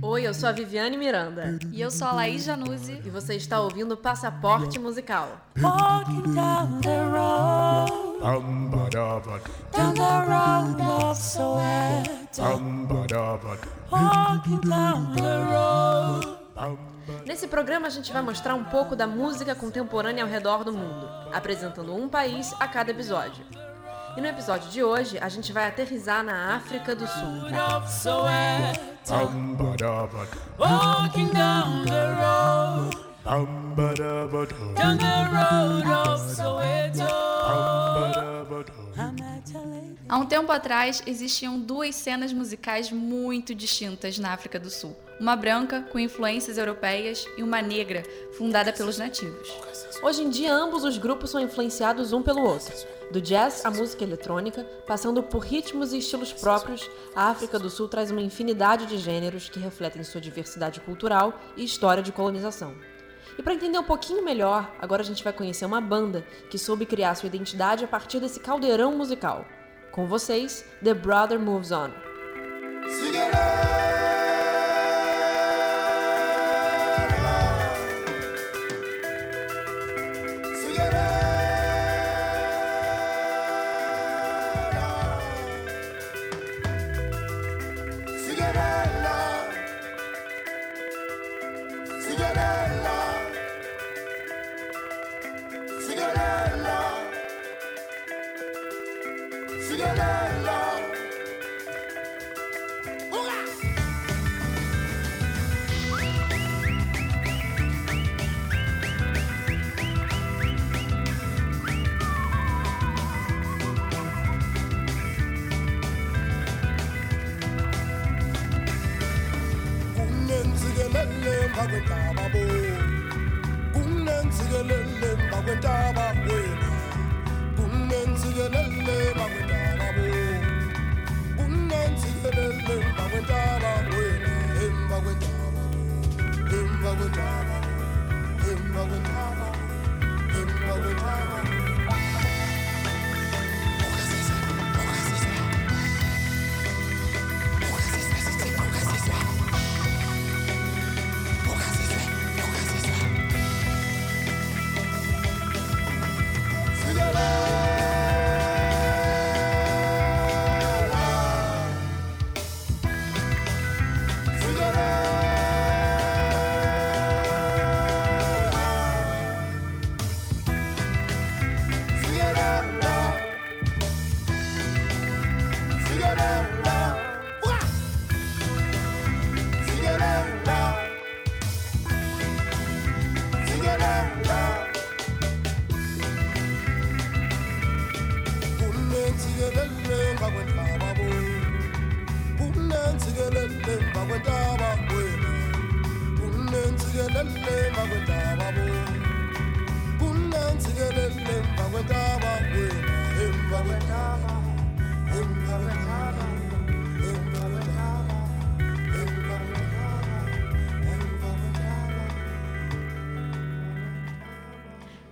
Oi, eu sou a Viviane Miranda. E eu sou a Laís Januzzi. E você está ouvindo Passaporte Musical. Walking down the road, down the road of Soweto. Walking down the road. Nesse programa a gente vai mostrar um pouco da música contemporânea ao redor do mundo, apresentando um país a cada episódio. E no episódio de hoje a gente vai aterrizar na África do Sul. Há um tempo atrás, existiam duas cenas musicais muito distintas na África do Sul. Uma branca, com influências europeias, e uma negra, fundada pelos nativos. Hoje em dia, ambos os grupos são influenciados um pelo outro. Do jazz à música eletrônica, passando por ritmos e estilos próprios, a África do Sul traz uma infinidade de gêneros que refletem sua diversidade cultural e história de colonização. E para entender um pouquinho melhor, agora a gente vai conhecer uma banda que soube criar sua identidade a partir desse caldeirão musical. Com vocês, The Brother Moves On.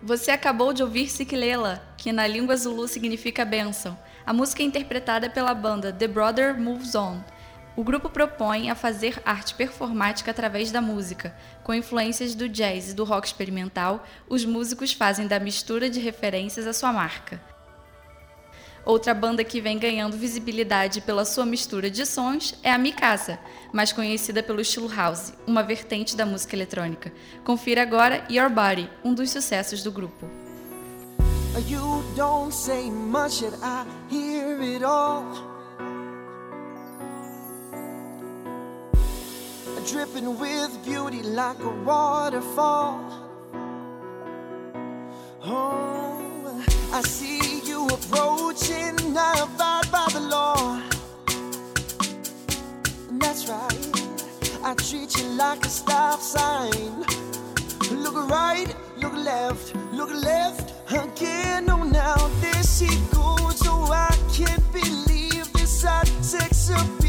Você acabou de ouvir Sikilela, que na língua zulu significa bênção. A música é interpretada pela banda The Brother Moves On. O grupo propõe a fazer arte performática através da música. Com influências do jazz e do rock experimental, os músicos fazem da mistura de referências a sua marca. Outra banda que vem ganhando visibilidade pela sua mistura de sons é a Mikasa, mais conhecida pelo estilo house, uma vertente da música eletrônica. Confira agora Your Body, um dos sucessos do grupo. You don't say much, I hear it all. Dripping with beauty like a waterfall. Oh, I see you approaching, I abide by the law. And that's right, I treat you like a stop sign. Look right, look left, look left again. Oh, now there she goes. Oh, I can't believe this side sex appeal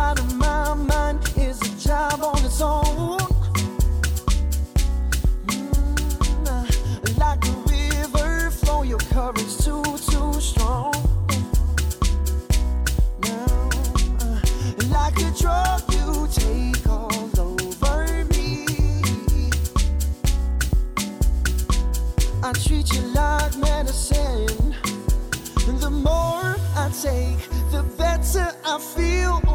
out of my mind is a job on its own. Mm, like a river flow, your courage too, too strong. Uh, like a drug you take all over me. I treat you like medicine. The more I take, the better I feel.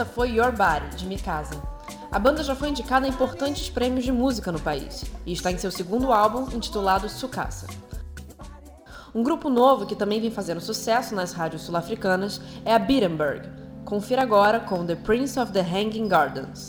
Esta foi Your Body, de Mikasa. A banda já foi indicada a importantes prêmios de música no país e está em seu segundo álbum, intitulado Sukasa. Um grupo novo que também vem fazendo sucesso nas rádios sul-africanas é a Beatenberg. Confira agora com The Prince of the Hanging Gardens.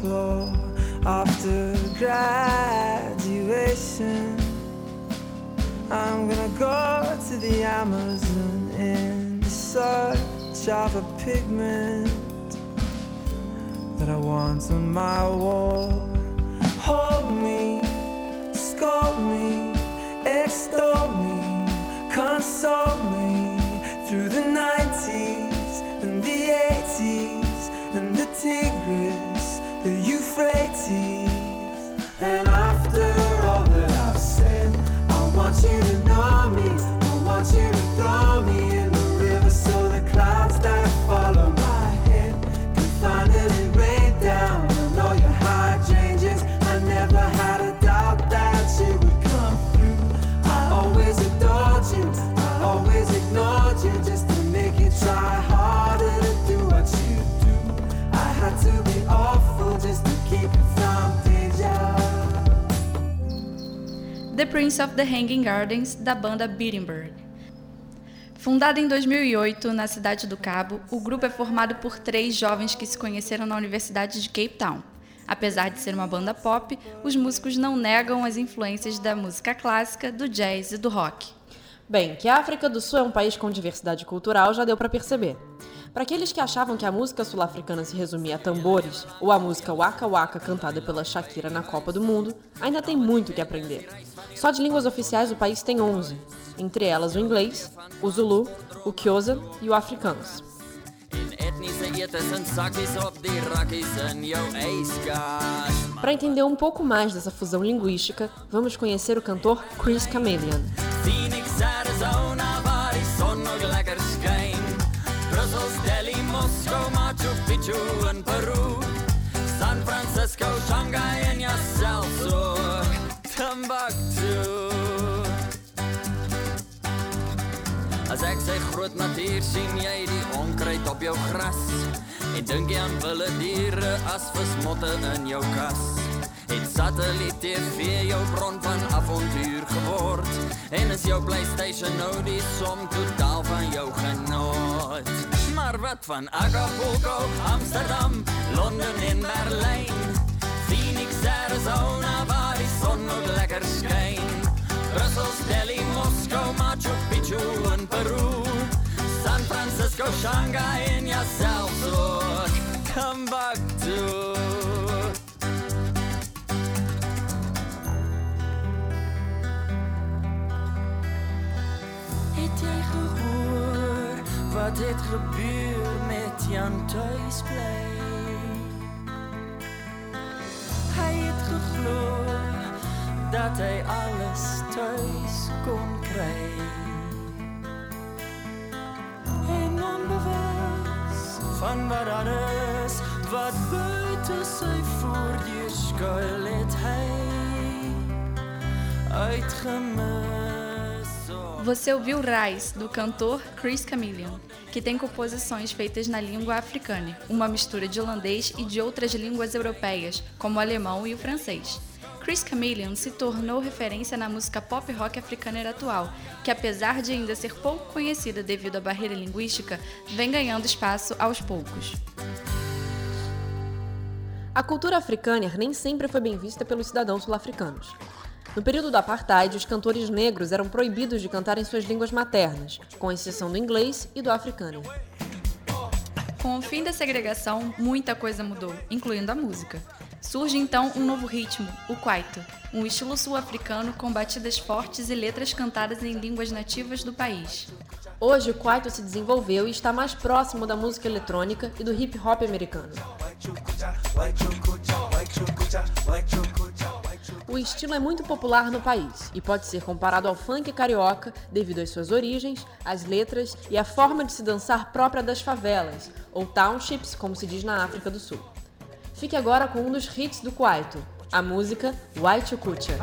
Floor. After graduation, I'm gonna go to the Amazon in search of a pigment that I want on my wall. Hold me, scold me, extol me, console me through the 90s and the 80s and the Tigris, you Prince of the Hanging Gardens, da banda Beatenberg. Fundada em 2008 na cidade do Cabo, o grupo é formado por três jovens que se conheceram na Universidade de Cape Town. Apesar de ser uma banda pop, os músicos não negam as influências da música clássica, do jazz e do rock. Bem, que a África do Sul é um país com diversidade cultural já deu para perceber. Para aqueles que achavam que a música sul-africana se resumia a tambores ou a música Waka Waka cantada pela Shakira na Copa do Mundo, ainda tem muito que aprender. Só de línguas oficiais o país tem 11, entre elas o inglês, o Zulu, o Xhosa e o yskas. Para entender um pouco mais dessa fusão linguística, vamos conhecer o cantor Chris Chameleon. In Peru. San Francisco, Shanghai en jouself ook. Timbuktu. As ek sê groot natuur sien jy die onkruid op jou gras En dink jy aan wilde diere as vismotte in jou kas Het satelliet TV jou bron van avontuur geword En is jou Playstation nou die som totaal van jou genot Wat van Acapulco, Amsterdam, Londen en Berlijn Phoenix, Arizona, waar die son nog lekker skyn Brussels, Delhi, Moskou, Machu Picchu in Peru. San Francisco, Shanghai en jouself ook Timbuktu wat het gebeur met Jan thuisbly? Hy het geglo dat hy alles thuis kon kry. En onbewus van wat daar is wat buite sy voordeur skuil het hy uitgemis. Você ouviu Rise, do cantor Chris Chameleon, que tem composições feitas na língua africana, uma mistura de holandês e de outras línguas europeias, como o alemão e o francês. Chris Chameleon se tornou referência na música pop rock africana atual, que apesar de ainda ser pouco conhecida devido à barreira linguística, vem ganhando espaço aos poucos. A cultura africana nem sempre foi bem vista pelos cidadãos sul-africanos. No período do apartheid, os cantores negros eram proibidos de cantar em suas línguas maternas, com exceção do inglês e do africano. Com o fim da segregação, muita coisa mudou, incluindo a música. Surge então um novo ritmo, o kwaito, um estilo sul-africano com batidas fortes e letras cantadas em línguas nativas do país. Hoje, o kwaito se desenvolveu e está mais próximo da música eletrônica e do hip hop americano. O estilo é muito popular no país e pode ser comparado ao funk carioca devido às suas origens, às letras e à forma de se dançar própria das favelas, ou townships, como se diz na África do Sul. Fique agora com um dos hits do Kwaito, a música White Kucha.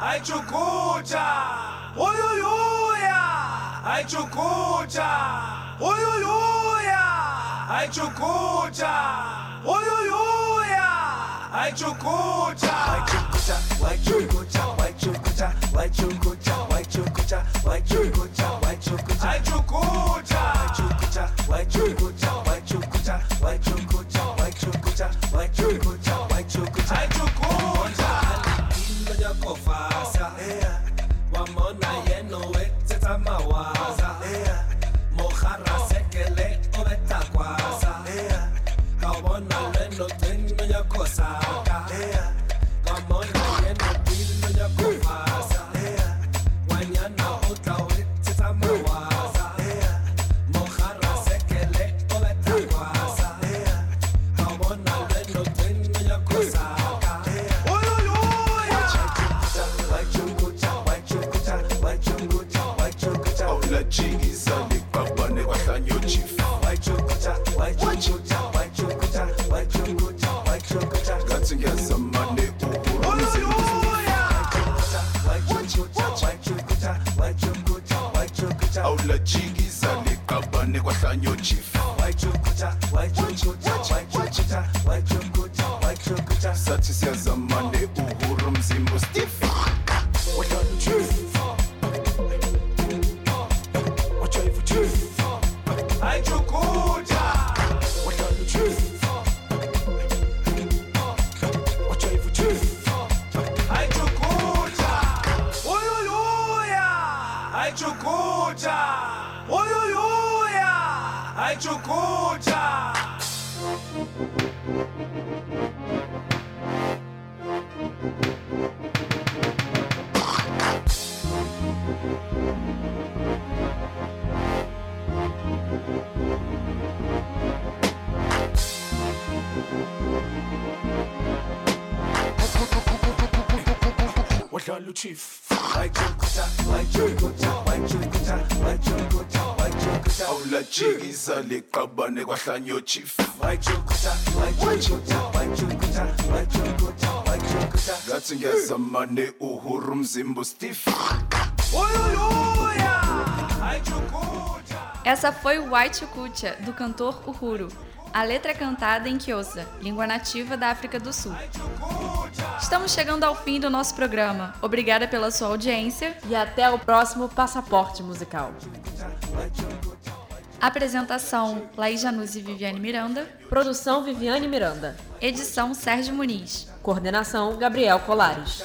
Ai chucucha, oi oi oi oi ai chucucha, oi oi oia, 왈쭌고자. 왈쭌고자 왈쭌고자 왈쭌고자 왈쭌고자 왈쭌고자 왈쭌고자. kila chigi zale kabane kwa sanyo chief Rádio Cult. Olha o Tiff. Vai te escutar, vai te escutar, vai te escutar, vai te escutar, vai te escutar. Olha Tigiza, lhe cabane, gosta de Tiff. Vai te escutar, vai te escutar, vai te escutar, vai te escutar, vai te escutar. Gatinha mane uhuru mzimbo Steve. Oi, oi, oi! Essa foi White Cutia, do cantor Uhuru. A letra é cantada em Xhosa, língua nativa da África do Sul. Estamos chegando ao fim do nosso programa. Obrigada pela sua audiência. E até o próximo Passaporte Musical. Apresentação: Laís Janus e Viviane Miranda. Produção Viviane Miranda. Edição: Sérgio Muniz. Coordenação Gabriel Colares.